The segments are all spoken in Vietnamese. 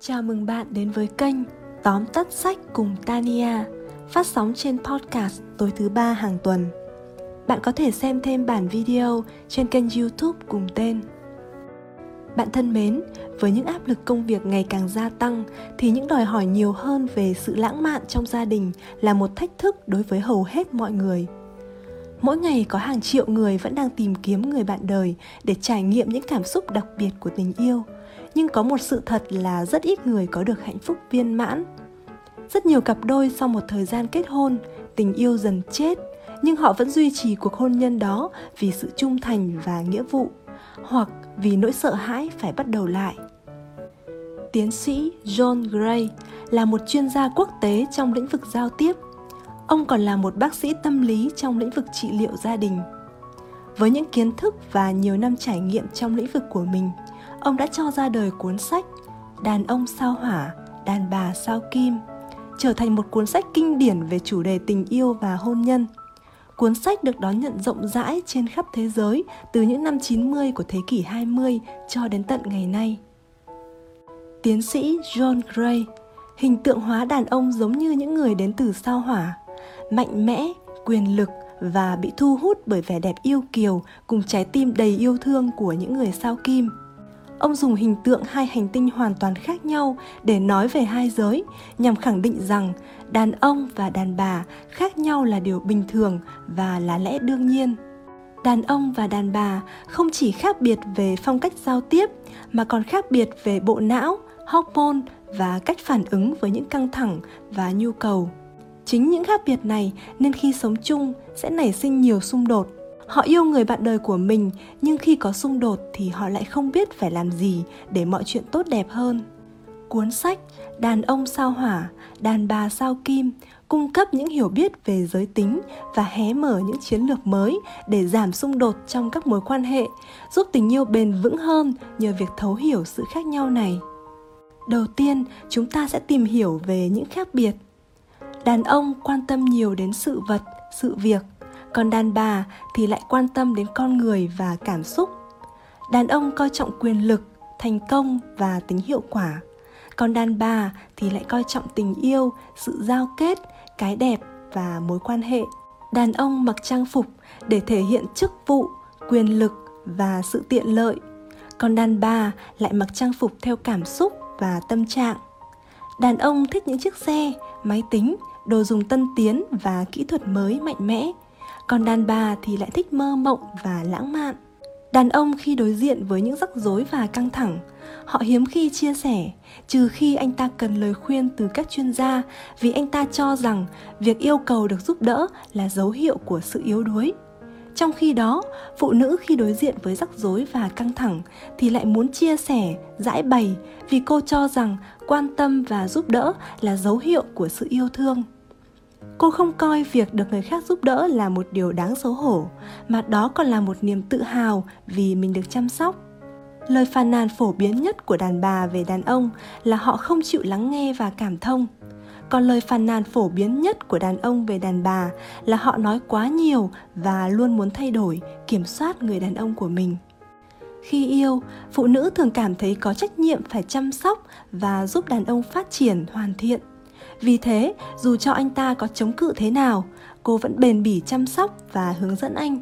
Chào mừng bạn đến với kênh Tóm tắt sách cùng Tania, phát sóng trên podcast tối thứ ba hàng tuần. Bạn có thể xem thêm bản video trên kênh YouTube cùng tên. Bạn thân mến, với những áp lực công việc ngày càng gia tăng thì những đòi hỏi nhiều hơn về sự lãng mạn trong gia đình là một thách thức đối với hầu hết mọi người. Mỗi ngày có hàng triệu người vẫn đang tìm kiếm người bạn đời để trải nghiệm những cảm xúc đặc biệt của tình yêu – nhưng có một sự thật là rất ít người có được hạnh phúc viên mãn. Rất nhiều cặp đôi sau một thời gian kết hôn, tình yêu dần chết, nhưng họ vẫn duy trì cuộc hôn nhân đó vì sự trung thành và nghĩa vụ, hoặc vì nỗi sợ hãi phải bắt đầu lại. Tiến sĩ john gray là một chuyên gia quốc tế trong lĩnh vực giao tiếp. Ông còn là một bác sĩ tâm lý trong lĩnh vực trị liệu gia đình. Với những kiến thức và nhiều năm trải nghiệm trong lĩnh vực của mình ông đã cho ra đời cuốn sách Đàn ông sao hỏa, đàn bà sao kim, trở thành một cuốn sách kinh điển về chủ đề tình yêu và hôn nhân. Cuốn sách được đón nhận rộng rãi trên khắp thế giới từ những năm 90 của thế kỷ 20 cho đến tận ngày nay. Tiến sĩ John Gray hình tượng hóa đàn ông giống như những người đến từ sao hỏa, mạnh mẽ, quyền lực và bị thu hút bởi vẻ đẹp yêu kiều cùng trái tim đầy yêu thương của những người sao kim ông dùng hình tượng hai hành tinh hoàn toàn khác nhau để nói về hai giới, nhằm khẳng định rằng đàn ông và đàn bà khác nhau là điều bình thường và là lẽ đương nhiên. Đàn ông và đàn bà không chỉ khác biệt về phong cách giao tiếp, mà còn khác biệt về bộ não, hormone và cách phản ứng với những căng thẳng và nhu cầu. Chính những khác biệt này nên khi sống chung sẽ nảy sinh nhiều xung đột họ yêu người bạn đời của mình, nhưng khi có xung đột thì họ lại không biết phải làm gì để mọi chuyện tốt đẹp hơn. Cuốn sách đàn ông sao hỏa, đàn bà sao kim cung cấp những hiểu biết về giới tính và hé mở những chiến lược mới để giảm xung đột trong các mối quan hệ, giúp tình yêu bền vững hơn nhờ việc thấu hiểu sự khác nhau này. Đầu tiên, chúng ta sẽ tìm hiểu về những khác biệt. Đàn ông quan tâm nhiều đến sự vật, sự việc còn đàn bà thì lại quan tâm đến con người và cảm xúc. Đàn ông coi trọng quyền lực, thành công và tính hiệu quả. Còn đàn bà thì lại coi trọng tình yêu, sự giao kết, cái đẹp và mối quan hệ. Đàn ông mặc trang phục để thể hiện chức vụ, quyền lực và sự tiện lợi. Còn đàn bà lại mặc trang phục theo cảm xúc và tâm trạng. Đàn ông thích những chiếc xe, máy tính, đồ dùng tân tiến và kỹ thuật mới mạnh mẽ còn đàn bà thì lại thích mơ mộng và lãng mạn. Đàn ông khi đối diện với những rắc rối và căng thẳng, họ hiếm khi chia sẻ, trừ khi anh ta cần lời khuyên từ các chuyên gia vì anh ta cho rằng việc yêu cầu được giúp đỡ là dấu hiệu của sự yếu đuối. Trong khi đó, phụ nữ khi đối diện với rắc rối và căng thẳng thì lại muốn chia sẻ, giải bày vì cô cho rằng quan tâm và giúp đỡ là dấu hiệu của sự yêu thương cô không coi việc được người khác giúp đỡ là một điều đáng xấu hổ, mà đó còn là một niềm tự hào vì mình được chăm sóc. Lời phàn nàn phổ biến nhất của đàn bà về đàn ông là họ không chịu lắng nghe và cảm thông. Còn lời phàn nàn phổ biến nhất của đàn ông về đàn bà là họ nói quá nhiều và luôn muốn thay đổi, kiểm soát người đàn ông của mình. Khi yêu, phụ nữ thường cảm thấy có trách nhiệm phải chăm sóc và giúp đàn ông phát triển, hoàn thiện vì thế, dù cho anh ta có chống cự thế nào, cô vẫn bền bỉ chăm sóc và hướng dẫn anh.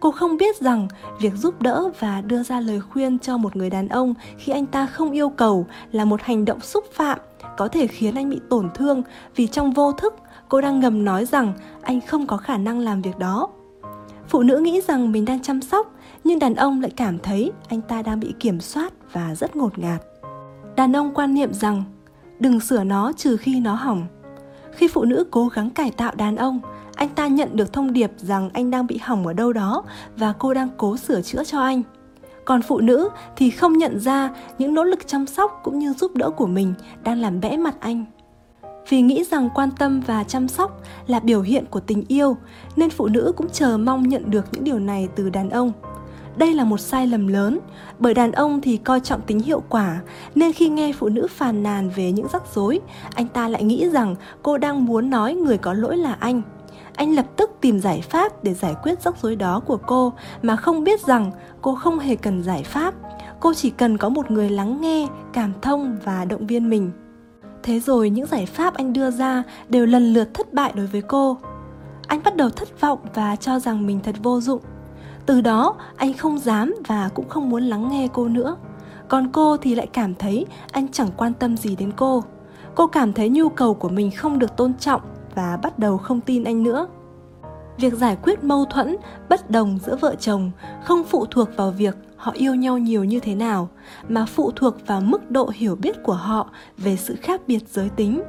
Cô không biết rằng việc giúp đỡ và đưa ra lời khuyên cho một người đàn ông khi anh ta không yêu cầu là một hành động xúc phạm, có thể khiến anh bị tổn thương vì trong vô thức cô đang ngầm nói rằng anh không có khả năng làm việc đó. Phụ nữ nghĩ rằng mình đang chăm sóc, nhưng đàn ông lại cảm thấy anh ta đang bị kiểm soát và rất ngột ngạt. Đàn ông quan niệm rằng đừng sửa nó trừ khi nó hỏng. Khi phụ nữ cố gắng cải tạo đàn ông, anh ta nhận được thông điệp rằng anh đang bị hỏng ở đâu đó và cô đang cố sửa chữa cho anh. Còn phụ nữ thì không nhận ra những nỗ lực chăm sóc cũng như giúp đỡ của mình đang làm bẽ mặt anh. Vì nghĩ rằng quan tâm và chăm sóc là biểu hiện của tình yêu nên phụ nữ cũng chờ mong nhận được những điều này từ đàn ông đây là một sai lầm lớn, bởi đàn ông thì coi trọng tính hiệu quả, nên khi nghe phụ nữ phàn nàn về những rắc rối, anh ta lại nghĩ rằng cô đang muốn nói người có lỗi là anh. Anh lập tức tìm giải pháp để giải quyết rắc rối đó của cô, mà không biết rằng cô không hề cần giải pháp. Cô chỉ cần có một người lắng nghe, cảm thông và động viên mình. Thế rồi những giải pháp anh đưa ra đều lần lượt thất bại đối với cô. Anh bắt đầu thất vọng và cho rằng mình thật vô dụng từ đó, anh không dám và cũng không muốn lắng nghe cô nữa. Còn cô thì lại cảm thấy anh chẳng quan tâm gì đến cô. Cô cảm thấy nhu cầu của mình không được tôn trọng và bắt đầu không tin anh nữa. Việc giải quyết mâu thuẫn, bất đồng giữa vợ chồng không phụ thuộc vào việc họ yêu nhau nhiều như thế nào, mà phụ thuộc vào mức độ hiểu biết của họ về sự khác biệt giới tính.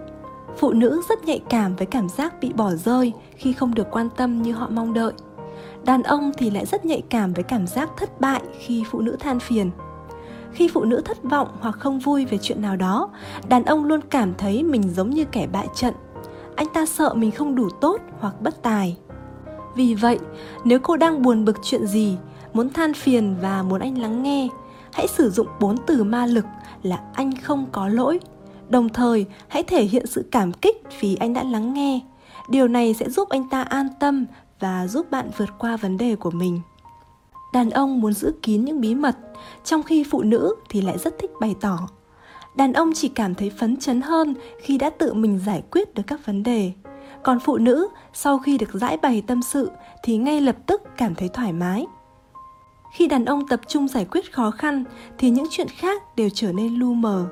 Phụ nữ rất nhạy cảm với cảm giác bị bỏ rơi khi không được quan tâm như họ mong đợi đàn ông thì lại rất nhạy cảm với cảm giác thất bại khi phụ nữ than phiền. Khi phụ nữ thất vọng hoặc không vui về chuyện nào đó, đàn ông luôn cảm thấy mình giống như kẻ bại trận. Anh ta sợ mình không đủ tốt hoặc bất tài. Vì vậy, nếu cô đang buồn bực chuyện gì, muốn than phiền và muốn anh lắng nghe, hãy sử dụng bốn từ ma lực là anh không có lỗi. Đồng thời, hãy thể hiện sự cảm kích vì anh đã lắng nghe. Điều này sẽ giúp anh ta an tâm và giúp bạn vượt qua vấn đề của mình. Đàn ông muốn giữ kín những bí mật, trong khi phụ nữ thì lại rất thích bày tỏ. Đàn ông chỉ cảm thấy phấn chấn hơn khi đã tự mình giải quyết được các vấn đề. Còn phụ nữ, sau khi được giải bày tâm sự, thì ngay lập tức cảm thấy thoải mái. Khi đàn ông tập trung giải quyết khó khăn, thì những chuyện khác đều trở nên lu mờ.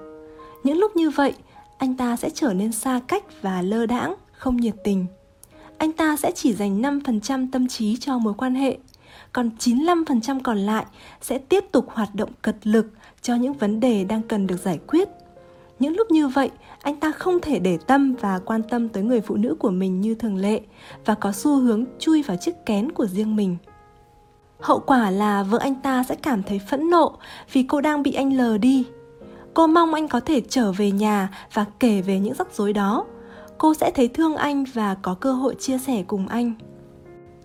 Những lúc như vậy, anh ta sẽ trở nên xa cách và lơ đãng, không nhiệt tình anh ta sẽ chỉ dành 5% tâm trí cho mối quan hệ còn 95% còn lại sẽ tiếp tục hoạt động cật lực cho những vấn đề đang cần được giải quyết. Những lúc như vậy, anh ta không thể để tâm và quan tâm tới người phụ nữ của mình như thường lệ và có xu hướng chui vào chiếc kén của riêng mình. Hậu quả là vợ anh ta sẽ cảm thấy phẫn nộ vì cô đang bị anh lờ đi. Cô mong anh có thể trở về nhà và kể về những rắc rối đó. Cô sẽ thấy thương anh và có cơ hội chia sẻ cùng anh.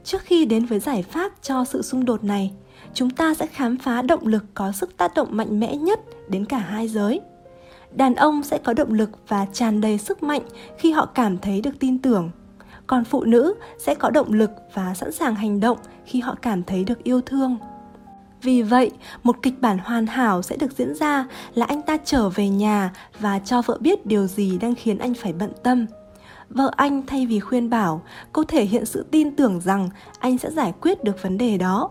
Trước khi đến với giải pháp cho sự xung đột này, chúng ta sẽ khám phá động lực có sức tác động mạnh mẽ nhất đến cả hai giới. Đàn ông sẽ có động lực và tràn đầy sức mạnh khi họ cảm thấy được tin tưởng. Còn phụ nữ sẽ có động lực và sẵn sàng hành động khi họ cảm thấy được yêu thương. Vì vậy, một kịch bản hoàn hảo sẽ được diễn ra là anh ta trở về nhà và cho vợ biết điều gì đang khiến anh phải bận tâm vợ anh, thay vì khuyên bảo, cô thể hiện sự tin tưởng rằng anh sẽ giải quyết được vấn đề đó.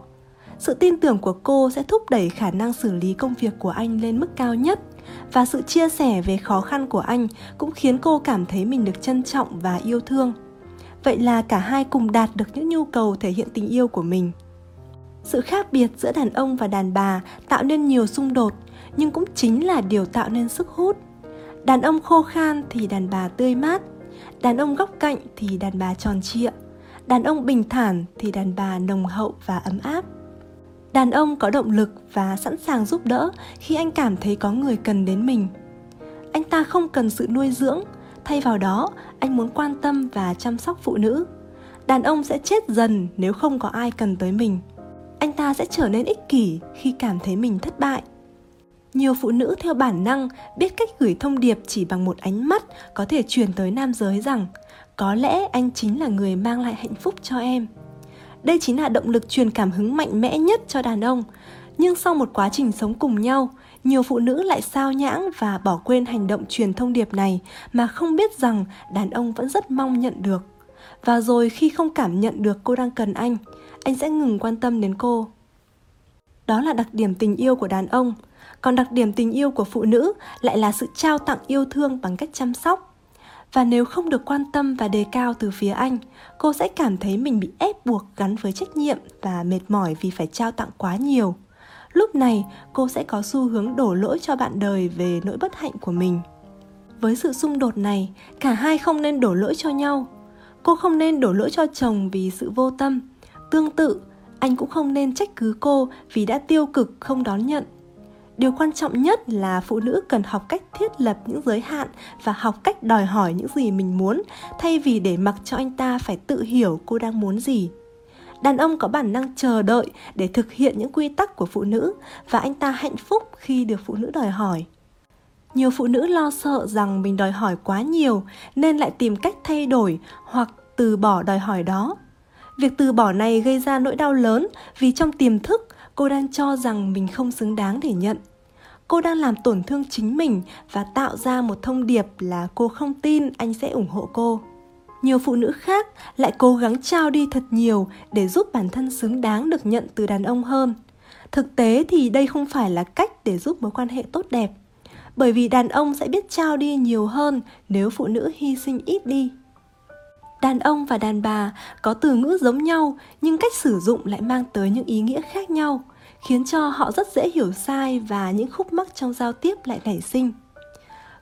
Sự tin tưởng của cô sẽ thúc đẩy khả năng xử lý công việc của anh lên mức cao nhất. Và sự chia sẻ về khó khăn của anh cũng khiến cô cảm thấy mình được trân trọng và yêu thương. Vậy là cả hai cùng đạt được những nhu cầu thể hiện tình yêu của mình. Sự khác biệt giữa đàn ông và đàn bà tạo nên nhiều xung đột, nhưng cũng chính là điều tạo nên sức hút. Đàn ông khô khan thì đàn bà tươi mát đàn ông góc cạnh thì đàn bà tròn trịa, đàn ông bình thản thì đàn bà nồng hậu và ấm áp. Đàn ông có động lực và sẵn sàng giúp đỡ khi anh cảm thấy có người cần đến mình. Anh ta không cần sự nuôi dưỡng, thay vào đó, anh muốn quan tâm và chăm sóc phụ nữ. Đàn ông sẽ chết dần nếu không có ai cần tới mình. Anh ta sẽ trở nên ích kỷ khi cảm thấy mình thất bại nhiều phụ nữ theo bản năng biết cách gửi thông điệp chỉ bằng một ánh mắt có thể truyền tới nam giới rằng, có lẽ anh chính là người mang lại hạnh phúc cho em. Đây chính là động lực truyền cảm hứng mạnh mẽ nhất cho đàn ông. Nhưng sau một quá trình sống cùng nhau, nhiều phụ nữ lại sao nhãng và bỏ quên hành động truyền thông điệp này mà không biết rằng đàn ông vẫn rất mong nhận được. Và rồi khi không cảm nhận được cô đang cần anh anh sẽ ngừng quan tâm đến cô. Đó là đặc điểm tình yêu của đàn ông còn đặc điểm tình yêu của phụ nữ lại là sự trao tặng yêu thương bằng cách chăm sóc. Và nếu không được quan tâm và đề cao từ phía anh, cô sẽ cảm thấy mình bị ép buộc gắn với trách nhiệm và mệt mỏi vì phải trao tặng quá nhiều. Lúc này, cô sẽ có xu hướng đổ lỗi cho bạn đời về nỗi bất hạnh của mình. Với sự xung đột này, cả hai không nên đổ lỗi cho nhau. Cô không nên đổ lỗi cho chồng vì sự vô tâm. Tương tự, anh cũng không nên trách cứ cô vì đã tiêu cực không đón nhận điều quan trọng nhất là phụ nữ cần học cách thiết lập những giới hạn và học cách đòi hỏi những gì mình muốn, thay vì để mặc cho anh ta phải tự hiểu cô đang muốn gì. Đàn ông có bản năng chờ đợi để thực hiện những quy tắc của phụ nữ và anh ta hạnh phúc khi được phụ nữ đòi hỏi. Nhiều phụ nữ lo sợ rằng mình đòi hỏi quá nhiều nên lại tìm cách thay đổi hoặc từ bỏ đòi hỏi đó. Việc từ bỏ này gây ra nỗi đau lớn vì trong tiềm thức cô đang cho rằng mình không xứng đáng để nhận. Cô đang làm tổn thương chính mình và tạo ra một thông điệp là cô không tin anh sẽ ủng hộ cô. Nhiều phụ nữ khác lại cố gắng trao đi thật nhiều để giúp bản thân xứng đáng được nhận từ đàn ông hơn. Thực tế thì đây không phải là cách để giúp mối quan hệ tốt đẹp, bởi vì đàn ông sẽ biết trao đi nhiều hơn nếu phụ nữ hy sinh ít đi đàn ông và đàn bà có từ ngữ giống nhau, nhưng cách sử dụng lại mang tới những ý nghĩa khác nhau, khiến cho họ rất dễ hiểu sai và những khúc mắc trong giao tiếp lại nảy sinh.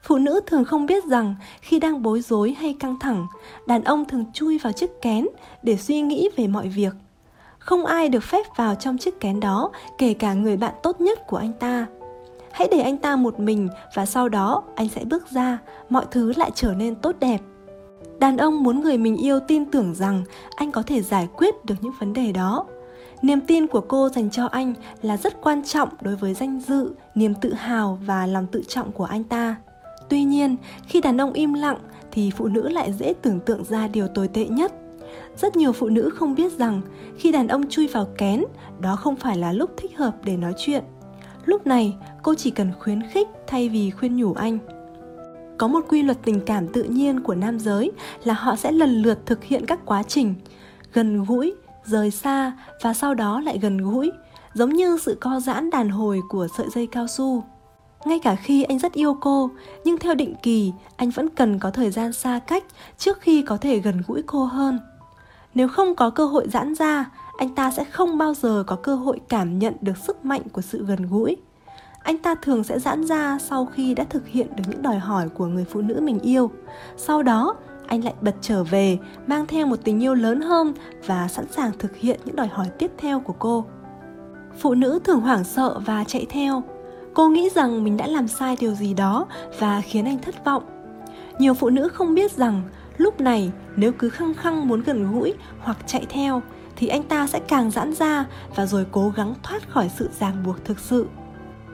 Phụ nữ thường không biết rằng khi đang bối rối hay căng thẳng, đàn ông thường chui vào chiếc kén để suy nghĩ về mọi việc. Không ai được phép vào trong chiếc kén đó, kể cả người bạn tốt nhất của anh ta. Hãy để anh ta một mình và sau đó anh sẽ bước ra, mọi thứ lại trở nên tốt đẹp đàn ông muốn người mình yêu tin tưởng rằng anh có thể giải quyết được những vấn đề đó. Niềm tin của cô dành cho anh là rất quan trọng đối với danh dự, niềm tự hào và lòng tự trọng của anh ta. Tuy nhiên, khi đàn ông im lặng thì phụ nữ lại dễ tưởng tượng ra điều tồi tệ nhất. Rất nhiều phụ nữ không biết rằng khi đàn ông chui vào kén, đó không phải là lúc thích hợp để nói chuyện. Lúc này, cô chỉ cần khuyến khích thay vì khuyên nhủ anh có một quy luật tình cảm tự nhiên của nam giới là họ sẽ lần lượt thực hiện các quá trình. Gần gũi, rời xa và sau đó lại gần gũi, giống như sự co giãn đàn hồi của sợi dây cao su. Ngay cả khi anh rất yêu cô, nhưng theo định kỳ, anh vẫn cần có thời gian xa cách trước khi có thể gần gũi cô hơn. Nếu không có cơ hội giãn ra, anh ta sẽ không bao giờ có cơ hội cảm nhận được sức mạnh của sự gần gũi anh ta thường sẽ giãn ra sau khi đã thực hiện được những đòi hỏi của người phụ nữ mình yêu. Sau đó, anh lại bật trở về, mang theo một tình yêu lớn hơn và sẵn sàng thực hiện những đòi hỏi tiếp theo của cô. Phụ nữ thường hoảng sợ và chạy theo. Cô nghĩ rằng mình đã làm sai điều gì đó và khiến anh thất vọng. Nhiều phụ nữ không biết rằng, lúc này, nếu cứ khăng khăng muốn gần gũi hoặc chạy theo, thì anh ta sẽ càng giãn ra và rồi cố gắng thoát khỏi sự ràng buộc thực sự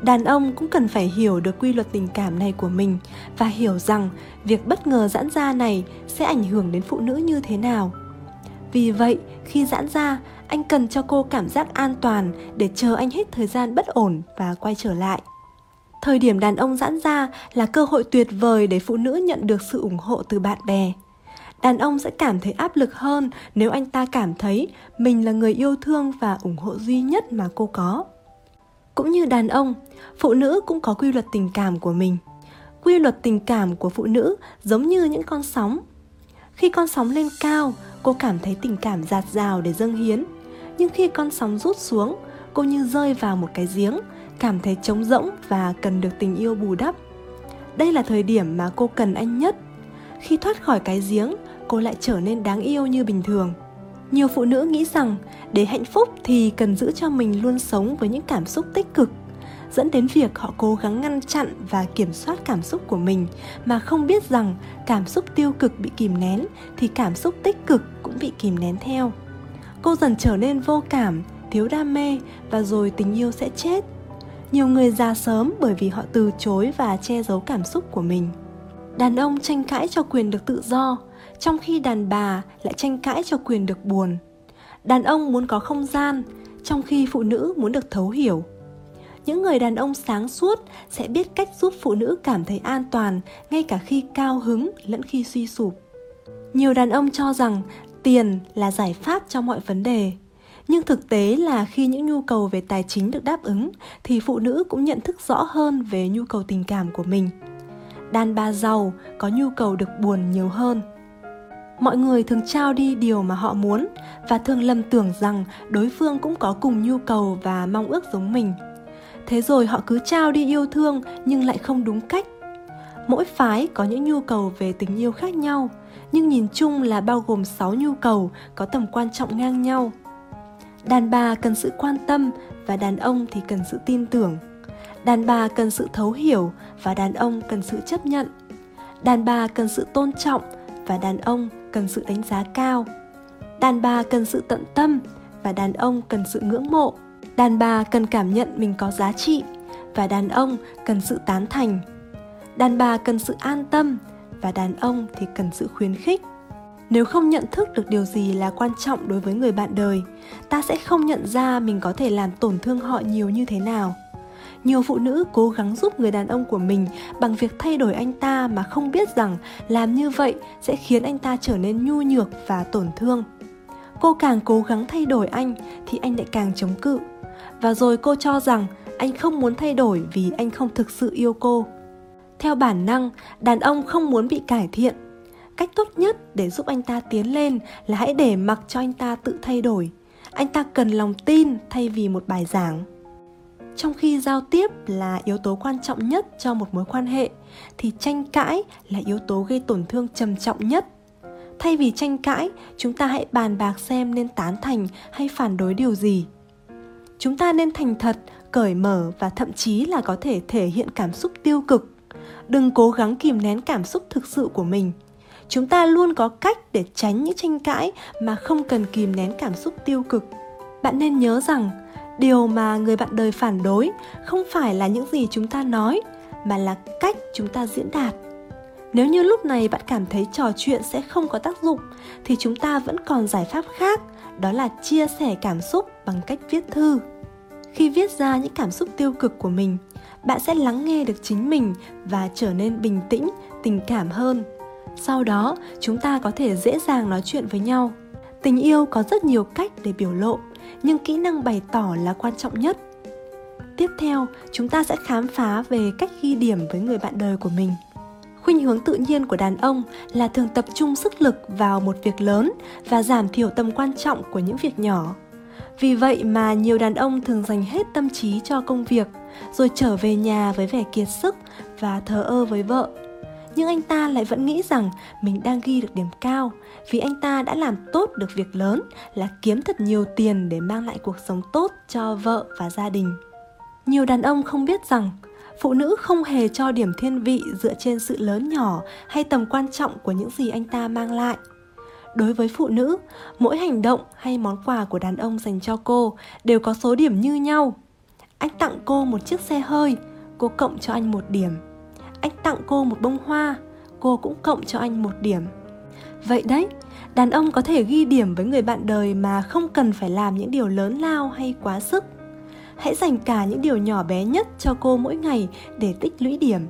đàn ông cũng cần phải hiểu được quy luật tình cảm này của mình và hiểu rằng việc bất ngờ giãn ra này sẽ ảnh hưởng đến phụ nữ như thế nào. Vì vậy, khi giãn ra, anh cần cho cô cảm giác an toàn để chờ anh hết thời gian bất ổn và quay trở lại. Thời điểm đàn ông giãn ra là cơ hội tuyệt vời để phụ nữ nhận được sự ủng hộ từ bạn bè. Đàn ông sẽ cảm thấy áp lực hơn nếu anh ta cảm thấy mình là người yêu thương và ủng hộ duy nhất mà cô có cũng như đàn ông, phụ nữ cũng có quy luật tình cảm của mình. Quy luật tình cảm của phụ nữ giống như những con sóng. Khi con sóng lên cao, cô cảm thấy tình cảm giạt rào để dâng hiến. Nhưng khi con sóng rút xuống, cô như rơi vào một cái giếng, cảm thấy trống rỗng và cần được tình yêu bù đắp. Đây là thời điểm mà cô cần anh nhất. Khi thoát khỏi cái giếng, cô lại trở nên đáng yêu như bình thường nhiều phụ nữ nghĩ rằng để hạnh phúc thì cần giữ cho mình luôn sống với những cảm xúc tích cực, dẫn đến việc họ cố gắng ngăn chặn và kiểm soát cảm xúc của mình mà không biết rằng cảm xúc tiêu cực bị kìm nén thì cảm xúc tích cực cũng bị kìm nén theo. Cô dần trở nên vô cảm, thiếu đam mê và rồi tình yêu sẽ chết. Nhiều người già sớm bởi vì họ từ chối và che giấu cảm xúc của mình đàn ông tranh cãi cho quyền được tự do, trong khi đàn bà lại tranh cãi cho quyền được buồn. Đàn ông muốn có không gian, trong khi phụ nữ muốn được thấu hiểu. Những người đàn ông sáng suốt sẽ biết cách giúp phụ nữ cảm thấy an toàn, ngay cả khi cao hứng lẫn khi suy sụp. Nhiều đàn ông cho rằng tiền là giải pháp cho mọi vấn đề, nhưng thực tế là khi những nhu cầu về tài chính được đáp ứng, thì phụ nữ cũng nhận thức rõ hơn về nhu cầu tình cảm của mình đàn bà giàu có nhu cầu được buồn nhiều hơn. Mọi người thường trao đi điều mà họ muốn và thường lầm tưởng rằng đối phương cũng có cùng nhu cầu và mong ước giống mình. Thế rồi họ cứ trao đi yêu thương nhưng lại không đúng cách. Mỗi phái có những nhu cầu về tình yêu khác nhau, nhưng nhìn chung là bao gồm 6 nhu cầu có tầm quan trọng ngang nhau. Đàn bà cần sự quan tâm và đàn ông thì cần sự tin tưởng đàn bà cần sự thấu hiểu và đàn ông cần sự chấp nhận. Đàn bà cần sự tôn trọng và đàn ông cần sự đánh giá cao. Đàn bà cần sự tận tâm và đàn ông cần sự ngưỡng mộ. Đàn bà cần cảm nhận mình có giá trị và đàn ông cần sự tán thành. Đàn bà cần sự an tâm và đàn ông thì cần sự khuyến khích. Nếu không nhận thức được điều gì là quan trọng đối với người bạn đời, ta sẽ không nhận ra mình có thể làm tổn thương họ nhiều như thế nào nhiều phụ nữ cố gắng giúp người đàn ông của mình bằng việc thay đổi anh ta mà không biết rằng làm như vậy sẽ khiến anh ta trở nên nhu nhược và tổn thương. Cô càng cố gắng thay đổi anh thì anh lại càng chống cự. Và rồi cô cho rằng anh không muốn thay đổi vì anh không thực sự yêu cô. Theo bản năng, đàn ông không muốn bị cải thiện. Cách tốt nhất để giúp anh ta tiến lên là hãy để mặc cho anh ta tự thay đổi. Anh ta cần lòng tin thay vì một bài giảng trong khi giao tiếp là yếu tố quan trọng nhất cho một mối quan hệ, thì tranh cãi là yếu tố gây tổn thương trầm trọng nhất. Thay vì tranh cãi, chúng ta hãy bàn bạc xem nên tán thành hay phản đối điều gì. Chúng ta nên thành thật, cởi mở và thậm chí là có thể thể hiện cảm xúc tiêu cực. Đừng cố gắng kìm nén cảm xúc thực sự của mình. Chúng ta luôn có cách để tránh những tranh cãi mà không cần kìm nén cảm xúc tiêu cực. Bạn nên nhớ rằng điều mà người bạn đời phản đối không phải là những gì chúng ta nói, mà là cách chúng ta diễn đạt. Nếu như lúc này bạn cảm thấy trò chuyện sẽ không có tác dụng, thì chúng ta vẫn còn giải pháp khác, đó là chia sẻ cảm xúc bằng cách viết thư. Khi viết ra những cảm xúc tiêu cực của mình, bạn sẽ lắng nghe được chính mình và trở nên bình tĩnh, tình cảm hơn. Sau đó, chúng ta có thể dễ dàng nói chuyện với nhau. Tình yêu có rất nhiều cách để biểu lộ nhưng kỹ năng bày tỏ là quan trọng nhất. Tiếp theo, chúng ta sẽ khám phá về cách ghi điểm với người bạn đời của mình. Khuynh hướng tự nhiên của đàn ông là thường tập trung sức lực vào một việc lớn và giảm thiểu tầm quan trọng của những việc nhỏ. Vì vậy mà nhiều đàn ông thường dành hết tâm trí cho công việc, rồi trở về nhà với vẻ kiệt sức và thờ ơ với vợ nhưng anh ta lại vẫn nghĩ rằng mình đang ghi được điểm cao, vì anh ta đã làm tốt được việc lớn là kiếm thật nhiều tiền để mang lại cuộc sống tốt cho vợ và gia đình. Nhiều đàn ông không biết rằng, phụ nữ không hề cho điểm thiên vị dựa trên sự lớn nhỏ hay tầm quan trọng của những gì anh ta mang lại. Đối với phụ nữ, mỗi hành động hay món quà của đàn ông dành cho cô đều có số điểm như nhau. Anh tặng cô một chiếc xe hơi, cô cộng cho anh một điểm anh tặng cô một bông hoa. Cô cũng cộng cho anh một điểm. Vậy đấy, đàn ông có thể ghi điểm với người bạn đời mà không cần phải làm những điều lớn lao hay quá sức. Hãy dành cả những điều nhỏ bé nhất cho cô mỗi ngày để tích lũy điểm.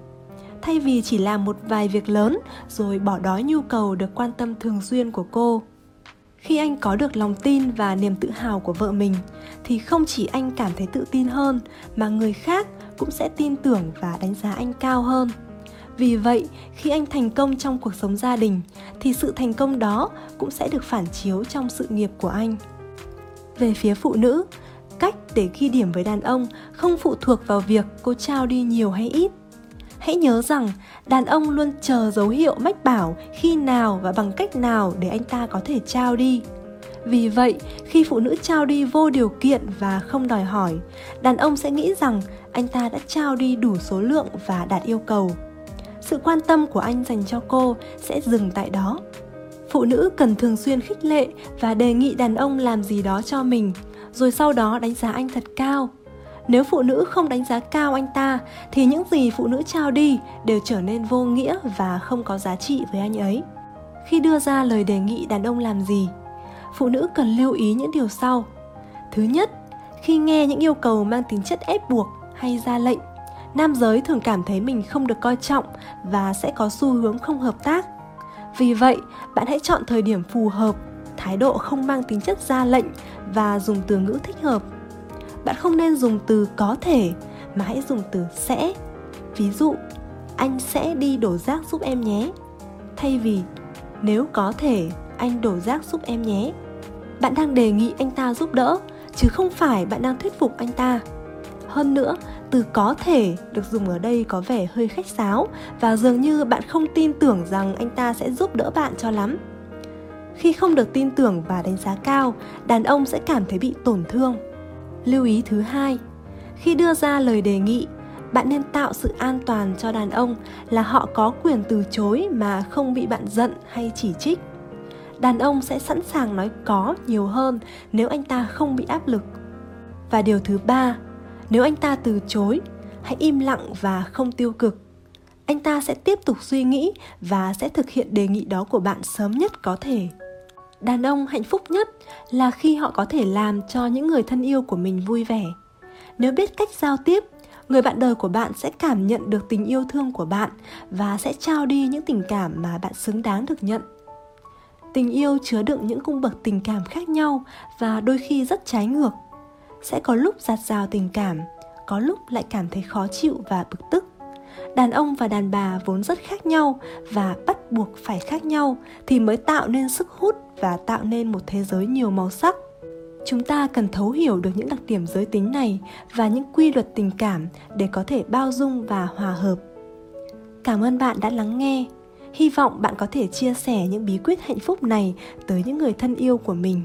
Thay vì chỉ làm một vài việc lớn rồi bỏ đói nhu cầu được quan tâm thường xuyên của cô. Khi anh có được lòng tin và niềm tự hào của vợ mình thì không chỉ anh cảm thấy tự tin hơn, mà người khác cũng sẽ tin tưởng và đánh giá anh cao hơn. Vì vậy, khi anh thành công trong cuộc sống gia đình, thì sự thành công đó cũng sẽ được phản chiếu trong sự nghiệp của anh. Về phía phụ nữ, cách để ghi điểm với đàn ông không phụ thuộc vào việc cô trao đi nhiều hay ít. Hãy nhớ rằng, đàn ông luôn chờ dấu hiệu mách bảo khi nào và bằng cách nào để anh ta có thể trao đi vì vậy, khi phụ nữ trao đi vô điều kiện và không đòi hỏi, đàn ông sẽ nghĩ rằng anh ta đã trao đi đủ số lượng và đạt yêu cầu. Sự quan tâm của anh dành cho cô sẽ dừng tại đó. Phụ nữ cần thường xuyên khích lệ và đề nghị đàn ông làm gì đó cho mình, rồi sau đó đánh giá anh thật cao. Nếu phụ nữ không đánh giá cao anh ta, thì những gì phụ nữ trao đi đều trở nên vô nghĩa và không có giá trị với anh ấy. Khi đưa ra lời đề nghị đàn ông làm gì phụ nữ cần lưu ý những điều sau. Thứ nhất, khi nghe những yêu cầu mang tính chất ép buộc hay ra lệnh, nam giới thường cảm thấy mình không được coi trọng và sẽ có xu hướng không hợp tác. Vì vậy, bạn hãy chọn thời điểm phù hợp, thái độ không mang tính chất ra lệnh và dùng từ ngữ thích hợp. Bạn không nên dùng từ có thể mà hãy dùng từ sẽ. Ví dụ, anh sẽ đi đổ rác giúp em nhé. Thay vì, nếu có thể, anh đổ rác giúp em nhé bạn đang đề nghị anh ta giúp đỡ, chứ không phải bạn đang thuyết phục anh ta. Hơn nữa, từ có thể được dùng ở đây có vẻ hơi khách sáo và dường như bạn không tin tưởng rằng anh ta sẽ giúp đỡ bạn cho lắm. Khi không được tin tưởng và đánh giá cao, đàn ông sẽ cảm thấy bị tổn thương. Lưu ý thứ hai, khi đưa ra lời đề nghị, bạn nên tạo sự an toàn cho đàn ông là họ có quyền từ chối mà không bị bạn giận hay chỉ trích đàn ông sẽ sẵn sàng nói có nhiều hơn nếu anh ta không bị áp lực. Và điều thứ ba, nếu anh ta từ chối, hãy im lặng và không tiêu cực. Anh ta sẽ tiếp tục suy nghĩ và sẽ thực hiện đề nghị đó của bạn sớm nhất có thể. Đàn ông hạnh phúc nhất là khi họ có thể làm cho những người thân yêu của mình vui vẻ. Nếu biết cách giao tiếp, người bạn đời của bạn sẽ cảm nhận được tình yêu thương của bạn và sẽ trao đi những tình cảm mà bạn xứng đáng được nhận tình yêu chứa đựng những cung bậc tình cảm khác nhau và đôi khi rất trái ngược. Sẽ có lúc giạt rào tình cảm, có lúc lại cảm thấy khó chịu và bực tức. Đàn ông và đàn bà vốn rất khác nhau và bắt buộc phải khác nhau thì mới tạo nên sức hút và tạo nên một thế giới nhiều màu sắc. Chúng ta cần thấu hiểu được những đặc điểm giới tính này và những quy luật tình cảm để có thể bao dung và hòa hợp. Cảm ơn bạn đã lắng nghe hy vọng bạn có thể chia sẻ những bí quyết hạnh phúc này tới những người thân yêu của mình.